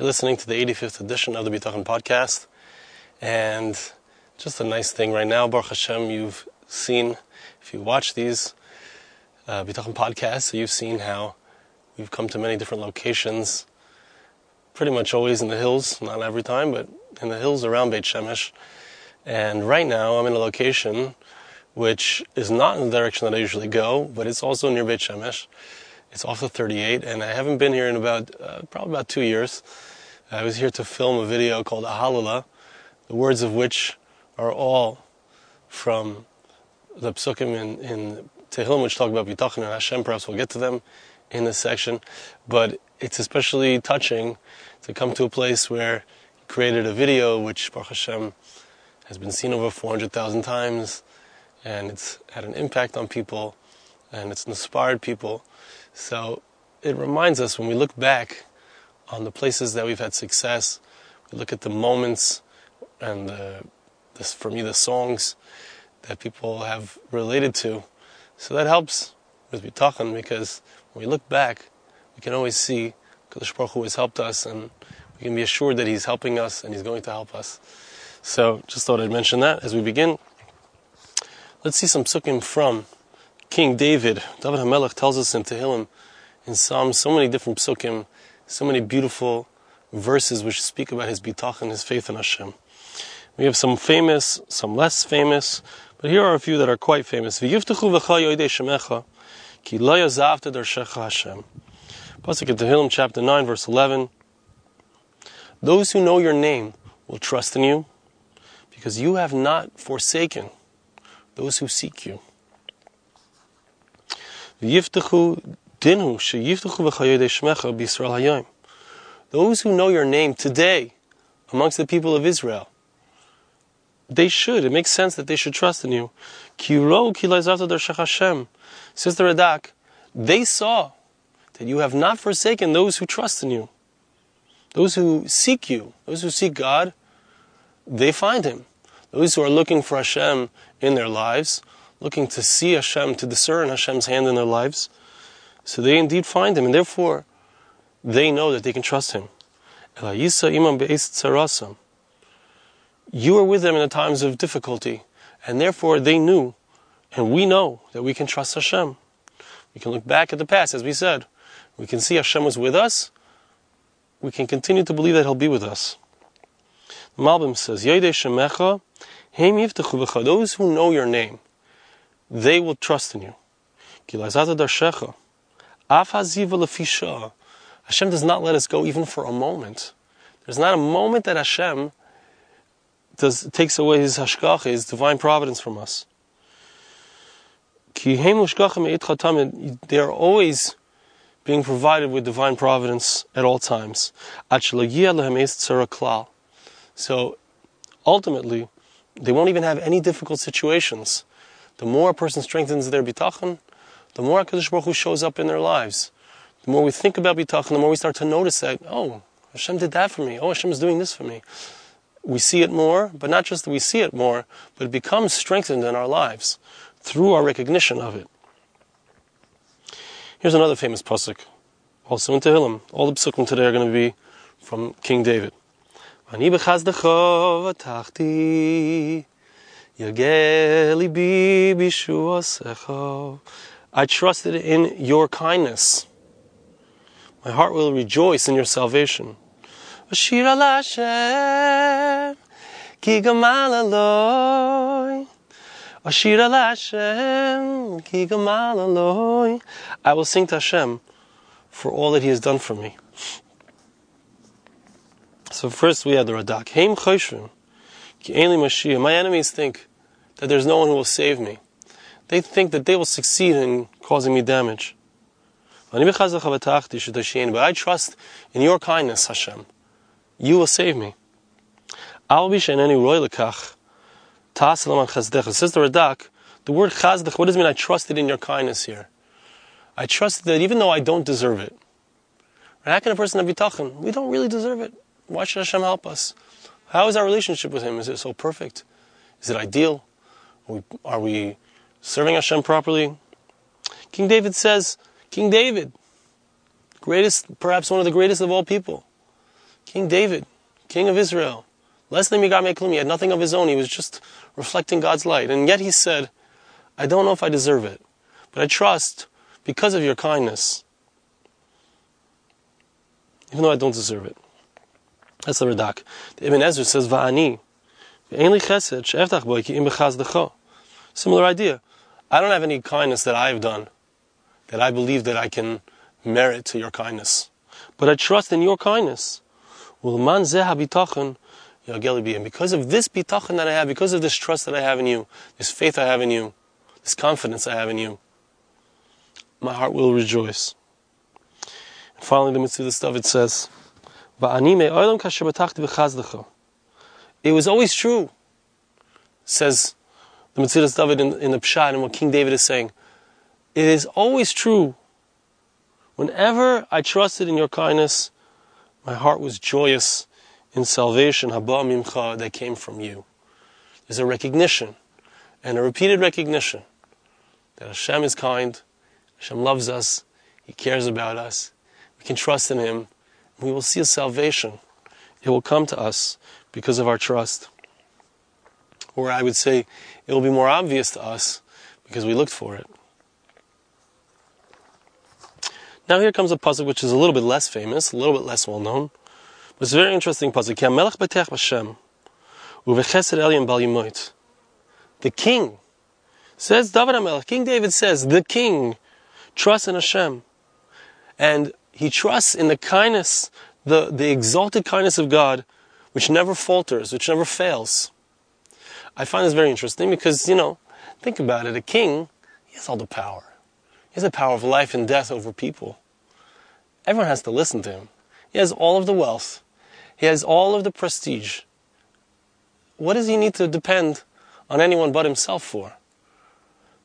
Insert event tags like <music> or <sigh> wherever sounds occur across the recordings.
You're listening to the 85th edition of the Bitachon podcast, and just a nice thing right now, Baruch Hashem, you've seen, if you watch these uh, Bitachon podcasts, you've seen how we've come to many different locations, pretty much always in the hills, not every time, but in the hills around Beit Shemesh. And right now, I'm in a location which is not in the direction that I usually go, but it's also near Beit Shemesh. It's off the 38, and I haven't been here in about uh, probably about two years. I was here to film a video called Ahalala, the words of which are all from the psukim in, in Tehillim, which talk about Bitachon and Hashem. Perhaps we'll get to them in this section, but it's especially touching to come to a place where he created a video which Baruch Hashem has been seen over 400,000 times, and it's had an impact on people, and it's inspired people. So it reminds us when we look back on the places that we've had success, we look at the moments and the, this, for me, the songs that people have related to. So that helps with bitachon because when we look back, we can always see Kadosh Baruch Hu has helped us, and we can be assured that He's helping us and He's going to help us. So just thought I'd mention that as we begin. Let's see some psukim from King David. David HaMelech tells us in Tehillim, in Psalms, so many different psukim, so many beautiful verses which speak about his bitachon, his faith in Hashem. We have some famous, some less famous, but here are a few that are quite famous. Ki Hashem. In Tehillim, chapter 9, verse 11. Those who know your name will trust in you, because you have not forsaken those who seek you. Those who know your name today amongst the people of Israel, they should. It makes sense that they should trust in you. The Radak, they saw that you have not forsaken those who trust in you. Those who seek you, those who seek God, they find Him. Those who are looking for Hashem in their lives, looking to see Hashem, to discern Hashem's hand in their lives, so they indeed find Him, and therefore they know that they can trust Him. You are with them in the times of difficulty, and therefore they knew, and we know that we can trust Hashem. We can look back at the past, as we said. We can see Hashem was with us. We can continue to believe that He'll be with us. Malbim says, Shemecha, Those who know your name, they will trust in you. Hashem does not let us go even for a moment. There's not a moment that Hashem does, takes away His hashgacha, His divine providence from us. They are always being provided with divine providence at all times. So ultimately, they won't even have any difficult situations. The more a person strengthens their bitachon, the more HaKadosh Baruch Hu shows up in their lives. The more we think about bitachon, the more we start to notice that, oh, Hashem did that for me. Oh, Hashem is doing this for me. We see it more, but not just that we see it more, but it becomes strengthened in our lives through our recognition of it. Here's another famous pasuk, also in Tehillim. All the pasukim today are going to be from King David. I trusted in your kindness. My heart will rejoice in your salvation. Ashir Ashir I will sing to Hashem for all that He has done for me. So first we had the Radak. My enemies think that there's no one who will save me they think that they will succeed in causing me damage. But I trust in your kindness, Hashem. You will save me. Says the Radak, the word chazdech, what does it mean? I trusted in your kindness here. I trust that even though I don't deserve it. How can a person have bitachon? We don't really deserve it. Why should Hashem help us? How is our relationship with Him? Is it so perfect? Is it ideal? Are we, are we serving Hashem properly. King David says, King David, greatest, perhaps one of the greatest of all people. King David, king of Israel, less than Migame Klum, he had nothing of his own. He was just reflecting God's light. And yet he said, I don't know if I deserve it, but I trust because of your kindness, even though I don't deserve it. That's the Radak. The Ibn Ezra says, Va'ani, Similar idea. I don't have any kindness that I've done that I believe that I can merit to your kindness. But I trust in your kindness. And because of this bitachon that I have, because of this trust that I have in you, this faith I have in you, this confidence I have in you, my heart will rejoice. And finally, the mitzvah stuff it says, It was always true, says the Metzudas David in, in the Pshat and what King David is saying. It is always true. Whenever I trusted in your kindness, my heart was joyous in salvation, haba mimcha, that came from you. There's a recognition, and a repeated recognition, that Hashem is kind, Hashem loves us, He cares about us, we can trust in Him, we will see a salvation. It will come to us because of our trust. Or I would say, it will be more obvious to us because we looked for it. Now here comes a pasuk which is a little bit less famous, a little bit less well known, but it's a very interesting pasuk. The king says David King David says, the king trusts in Hashem, and he trusts in the kindness, the, the exalted kindness of God, which never falters, which never fails. I find this very interesting because, you know, think about it. A king, he has all the power. He has the power of life and death over people. Everyone has to listen to him. He has all of the wealth. He has all of the prestige. What does he need to depend on anyone but himself for?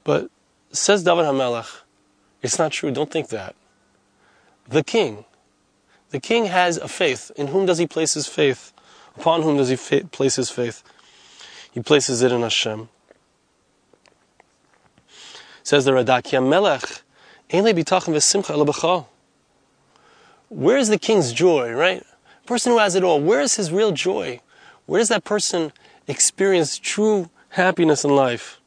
But says David HaMelech, it's not true. Don't think that. The king, the king has a faith. In whom does he place his faith? Upon whom does he fa- place his faith? He places it in Hashem. Says the Radak, Melech, where is the king's joy, right? Person who has it all, where is his real joy? Where does that person experience true happiness in life?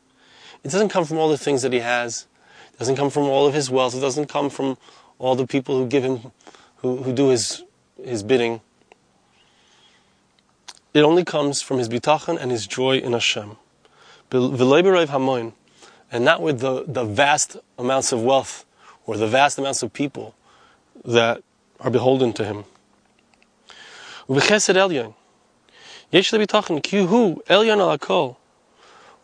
It doesn't come from all the things that he has. It doesn't come from all of his wealth. It doesn't come from all the people who give him, who, who do his, his bidding. It only comes from his bitachon and his joy in Hashem. And not with the, the vast amounts of wealth or the vast amounts of people that are beholden to him.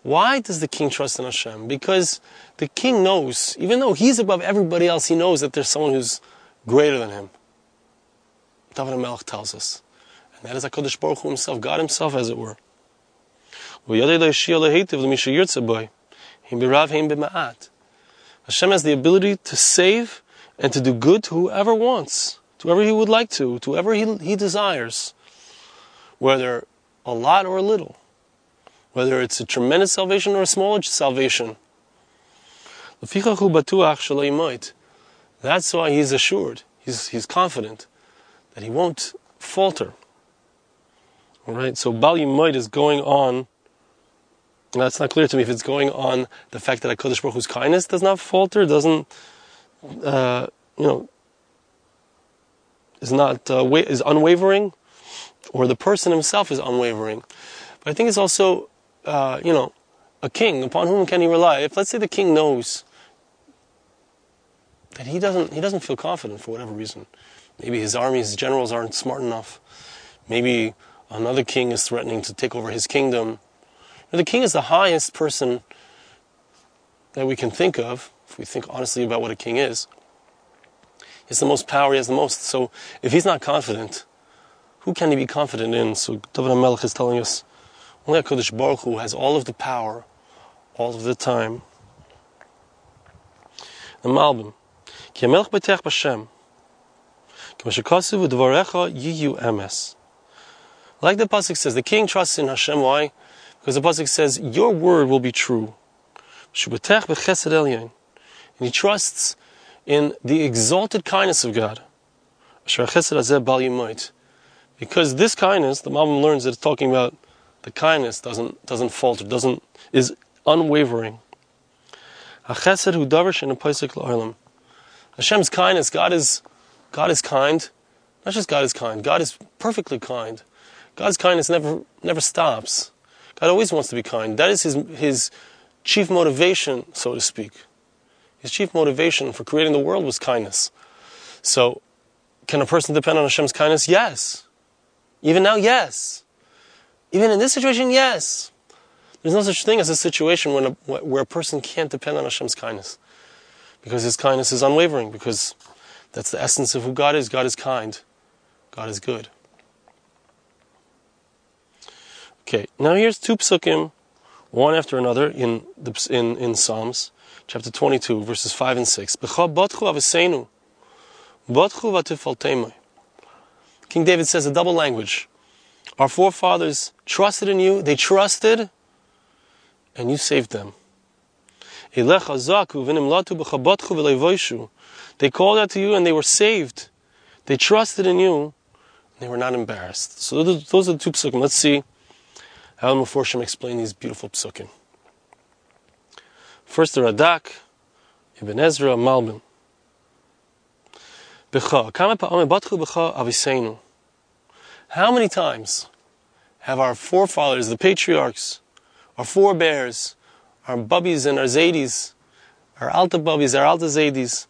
Why does the king trust in Hashem? Because the king knows, even though he's above everybody else, he knows that there's someone who's greater than him. David Melech tells us. That is HaKadosh Baruch Hu himself, God himself, as it were. Hashem has the ability to save and to do good to whoever wants to whoever he would like to, to whoever he, he desires, whether a lot or a little, whether it's a tremendous salvation or a small salvation. That's why he's assured, he's, he's confident that he won't falter. All right, so Bal Yimoid is going on. Now, That's not clear to me if it's going on the fact that Hakadosh Baruch Hu's kindness does not falter, doesn't, uh, you know, is not uh, wa- is unwavering, or the person himself is unwavering. But I think it's also, uh, you know, a king. Upon whom can he rely? If let's say the king knows that he doesn't he doesn't feel confident for whatever reason, maybe his army, his generals aren't smart enough. Maybe another king is threatening to take over his kingdom. the king is the highest person that we can think of, if we think honestly about what a king is. He has the most power, he has the most. So if he's not confident, who can he be confident in? So David HaMelech is telling us, only HaKadosh Baruch Hu has all of the power, all of the time. The Malbim. Ki HaMelech B'tech B'Shem. Ki Mashakasiv U'Dvarecha Yiyu Emes. Like the Pasuk says, the king trusts in Hashem. Why? Because the Pasuk says, your word will be true. And he trusts in the exalted kindness of God. Because this kindness, the Malbim learns that it's talking about the kindness doesn't doesn't falter, doesn't is unwavering. Hashem's kindness, God is God is kind. Not just God is kind, God is perfectly kind. God's kindness never never stops. God always wants to be kind. That is his his chief motivation, so to speak. His chief motivation for creating the world was kindness. So, can a person depend on Hashem's kindness? Yes. Even now, yes. Even in this situation, yes. There's no such thing as a situation when a, where a person can't depend on Hashem's kindness. Because His kindness is unwavering, because that's the essence of who God is. God is kind. God is good. Okay, now here's two psukim, one after another in, the, in, in Psalms chapter 22, verses 5 and 6. King David says a double language. Our forefathers trusted in you, they trusted, and you saved them. They called out to you and they were saved. They trusted in you, and they were not embarrassed. So those are the two psukim. Let's see how Meforshim explain these beautiful psukim. First the Radak, Ibn Ezra, Malbim. How many times have our forefathers, the patriarchs, our forebears, our bubbies and our zaydis, our alta bubbies, our alta zaydis,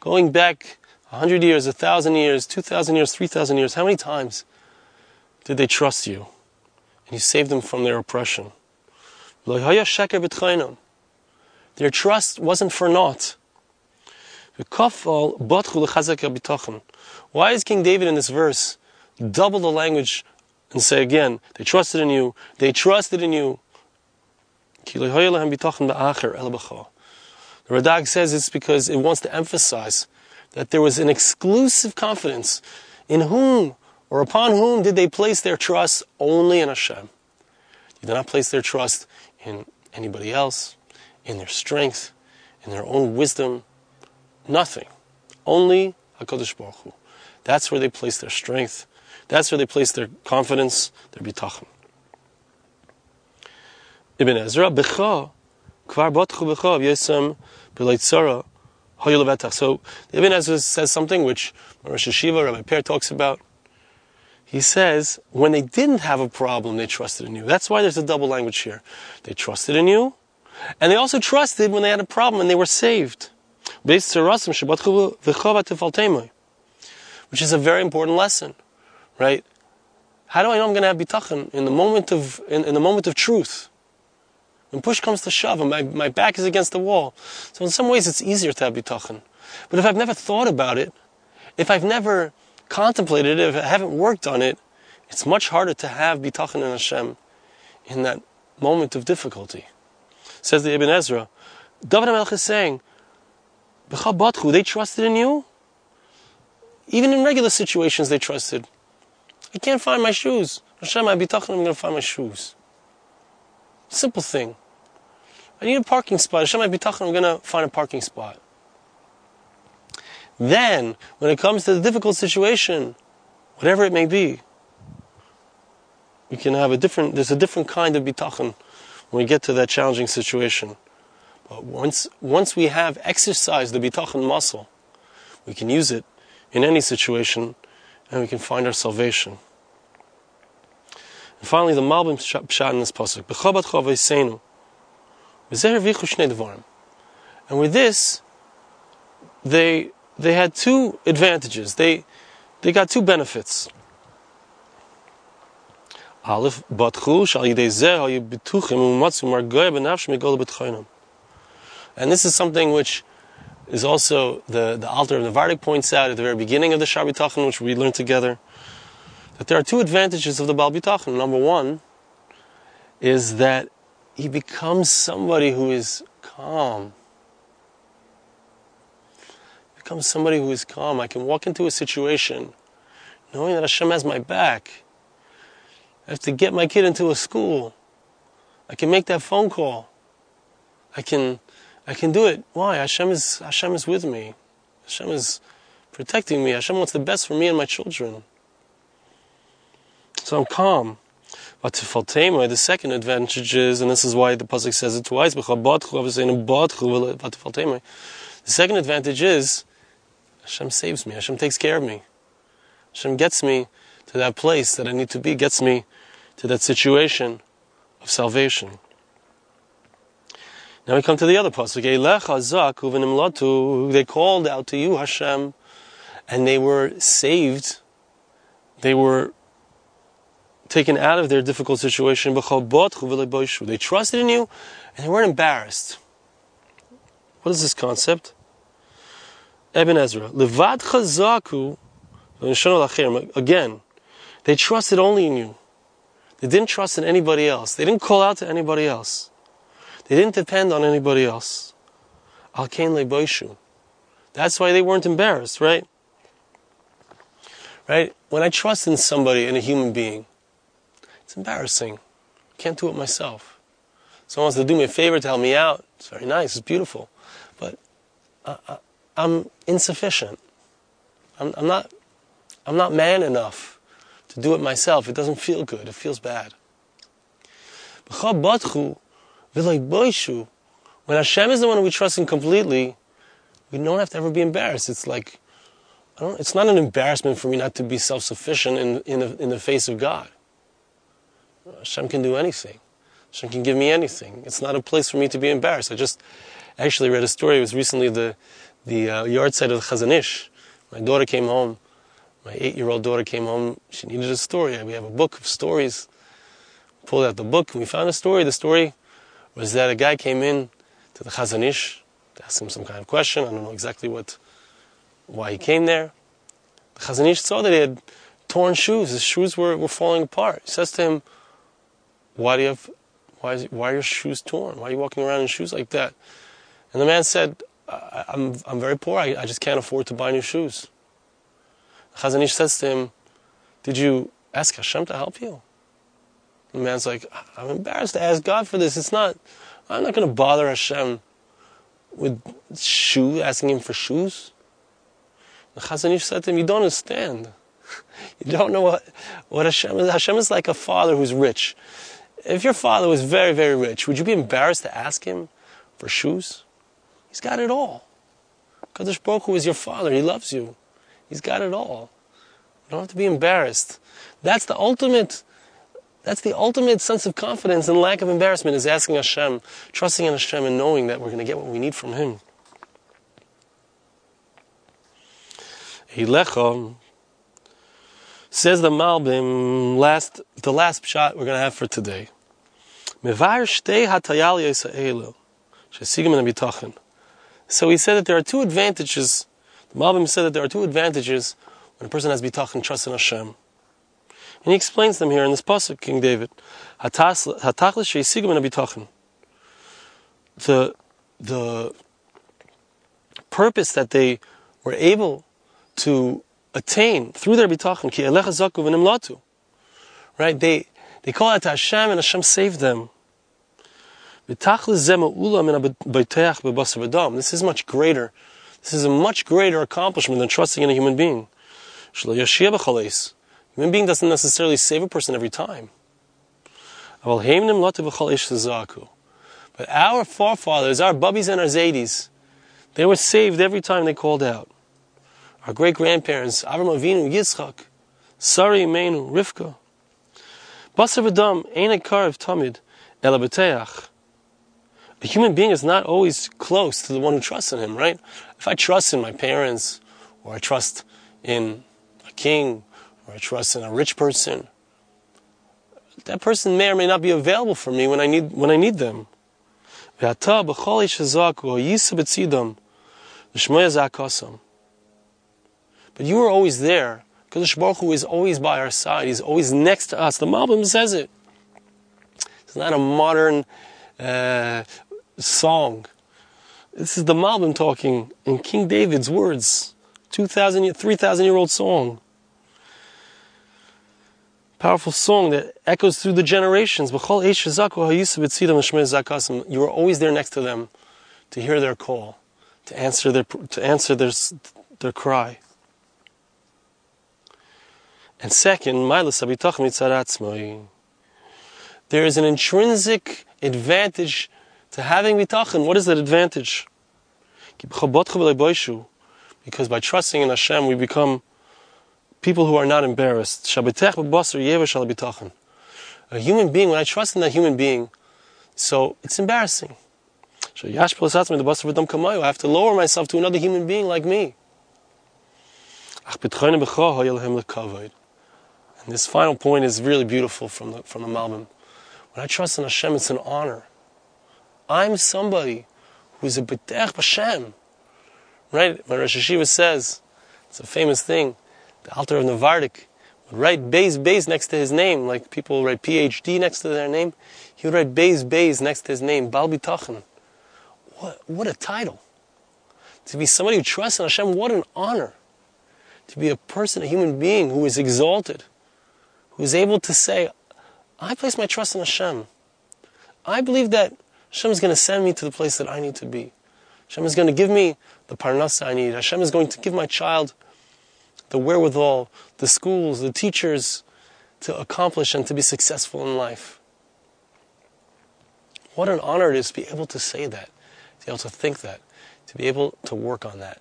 going back a hundred years, a thousand years, two thousand years, three thousand years, how many times did they trust you? And you saved them from their oppression. Their trust wasn't for naught. Why is King David in this verse double the language and say again, they trusted in you, they trusted in you. The Radak says it's because it wants to emphasize that there was an exclusive confidence in whom or upon whom did they place their trust only in Hashem. They did not place their trust in anybody else, in their strength, in their own wisdom, nothing. Only HaKadosh Baruch Hu. That's where they place their strength. That's where they place their confidence, their bitachon. Ibn Ezra, Becha, Kvar Botchu Becha, Yesem, B'leitzara, So, Ibn Ezra says something which Rosh Yeshiva, Rabbi Perr talks about. He says, when they didn't have a problem, they trusted in you. That's why there's a double language here. They trusted in you, and they also trusted when they had a problem and they were saved. Which is a very important lesson, right? How do I know I'm going to have bitachon in the moment of in, in, the moment of truth? When push comes to shove and my, my back is against the wall. So in some ways it's easier to have bitachon. But if I've never thought about it, if I've never contemplated it, if I haven't worked on it, it's much harder to have bitachon in Hashem in that moment of difficulty. Says the Ibn Ezra, David HaMelech is saying, they trusted in you. Even in regular situations, they trusted. I can't find my shoes. Hashem, be talking, I'm going to find my shoes. Simple thing. I need a parking spot. Hashem, be talking, I'm going to find a parking spot. Then, when it comes to the difficult situation, whatever it may be, we can have a different, there's a different kind of bitachon when we get to that challenging situation. But once, once we have exercised the bitachon muscle, we can use it in any situation and we can find our salvation. And finally, the Malbim pshat in this pasuk. And with this, they they had two advantages. They they got two benefits. And this is something which is also the, the Alter of Navardik points out at the very beginning of the Shar B'tachon, which we learned together, that there are two advantages of the Baal B'tachon. Number one is that he becomes somebody who is calm. Becomes somebody who is calm. I can walk into a situation knowing that Hashem has my back I have to get my kid into a school. I can make that phone call. I can, I can do it. Why? Hashem is, Hashem is with me. Hashem is protecting me. Hashem wants the best for me and my children. So I'm calm. But the second advantage is, and this is why the pasuk says it twice. The second advantage is Hashem saves me. Hashem takes care of me. Hashem gets me to that place that I need to be. Gets me to that situation of salvation. Now we come to the other pasuk. They called out to you, Hashem, and they were saved. They were taken out of their difficult situation. They trusted in you, and they weren't embarrassed. What is this concept? Ibn Ezra. Levad chazaku. Again, they trusted only in you. They didn't trust in anybody else. They didn't call out to anybody else. They didn't depend on anybody else. That's why they weren't embarrassed, right? Right? When I trust in somebody, in a human being, it's embarrassing. I can't do it myself. Someone wants to do me a favor to help me out. It's very nice. It's beautiful. But I, am insufficient. I'm, I'm, not, I'm not man enough to do it myself. It doesn't feel good. It feels bad. When Hashem is the one we trust in completely, we don't have to ever be embarrassed. It's like, it's not an embarrassment for me not to be self sufficient in, in, the, in the face of God. Hashem can do anything. Hashem can give me anything. It's not a place for me to be embarrassed. I just actually read a story. It was recently the, the uh, yahrzeit of the Chazon Ish. My daughter came home. My eight year old daughter came home. She needed a story. We have a book of stories. Pulled out the book and we found a story. The story was that a guy came in to the Chazon Ish to ask him some kind of question. I don't know exactly what, why he came there. The Chazon Ish saw that he had torn shoes. His shoes were, were falling apart. He says to him, "Why do you have? Why, is, why are your shoes torn? Why are you walking around in shoes like that?" And the man said, "I'm I'm very poor. I, I just can't afford to buy new shoes." The Chazon Ish says to him, "Did you ask Hashem to help you?" The man's like, I'm embarrassed to ask God for this. It's not, I'm not going to bother Hashem with shoe, asking him for shoes. The Chazon Ish said to him, You don't understand. <laughs> you don't know what, what Hashem is. Hashem is like a father who's rich. If your father was very, very rich, would you be embarrassed to ask him for shoes? He's got it all. Kadosh Baruch Hu is your father. He loves you. He's got it all. You don't have to be embarrassed. That's the ultimate that's the ultimate sense of confidence and lack of embarrassment is asking Hashem, trusting in Hashem and knowing that we're going to get what we need from Him. Hilecha says the Malbim, last, the last pshat we're going to have for today. So he said that there are two advantages. The Malbim said that there are two advantages when a person has bitachon, trust in Hashem. And he explains them here in this pasuk, King David. The the purpose that they were able to attain through their bitachon, ki zaku Right? They they call out to Hashem and Hashem saved them. This is much greater. This is a much greater accomplishment than trusting in a human being. Human being doesn't necessarily save a person every time. But our forefathers, our bubbies and our zaydis, they were saved every time they called out. Our great grandparents, Avram Avinu, Yitzchak, Sarah Imenu, Rivka. Basar tamid, elabeteach. A human being is not always close to the one who trusts in him, right? If I trust in my parents, or I trust in a king, or I trust in a rich person, that person may or may not be available for me when I need, when I need them. But you are always there. because Baruch Hu is always by our side. He's always next to us. The Malbim says it. It's not a modern uh, song. This is the Malbim talking in King David's words. 2,000, 3,000 year old song powerful song that echoes through the generations. You were always there next to them to hear their call, to answer their, to answer their, their cry. And second, there is an intrinsic advantage to having bitachon. What is that advantage? Because by trusting in Hashem, we become people who are not embarrassed. A human being, when I trust in that human being, so it's embarrassing. I have to lower myself to another human being like me. And this final point is really beautiful from the, from the Malbim. When I trust in Hashem, it's an honor. I'm somebody who's a B'tech Hashem. Right? When Rosh Yeshiva says, it's a famous thing, the Alter of Navardik would write Beis Beis next to his name, like people write PhD next to their name. He would write Beis Beis next to his name, Bal Bitachon. What, what a title. To be somebody who trusts in Hashem, what an honor. To be a person, a human being who is exalted, who is able to say, I place my trust in Hashem. I believe that Hashem is going to send me to the place that I need to be. Hashem is going to give me the parnasa I need. Hashem is going to give my child the wherewithal, the schools, the teachers to accomplish and to be successful in life. What an honor it is to be able to say that, to be able to think that, to be able to work on that.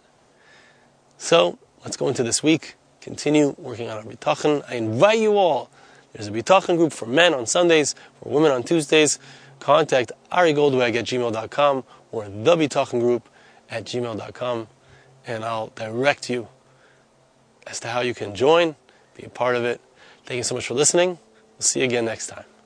So, let's go into this week, continue working on our bitachon. I invite you all. There's a bitachon group for men on Sundays, for women on Tuesdays. Contact Ari Goldwag at gmail.com or the bitachon group at gmail.com and I'll direct you as to how you can join, be a part of it. Thank you so much for listening. We'll see you again next time.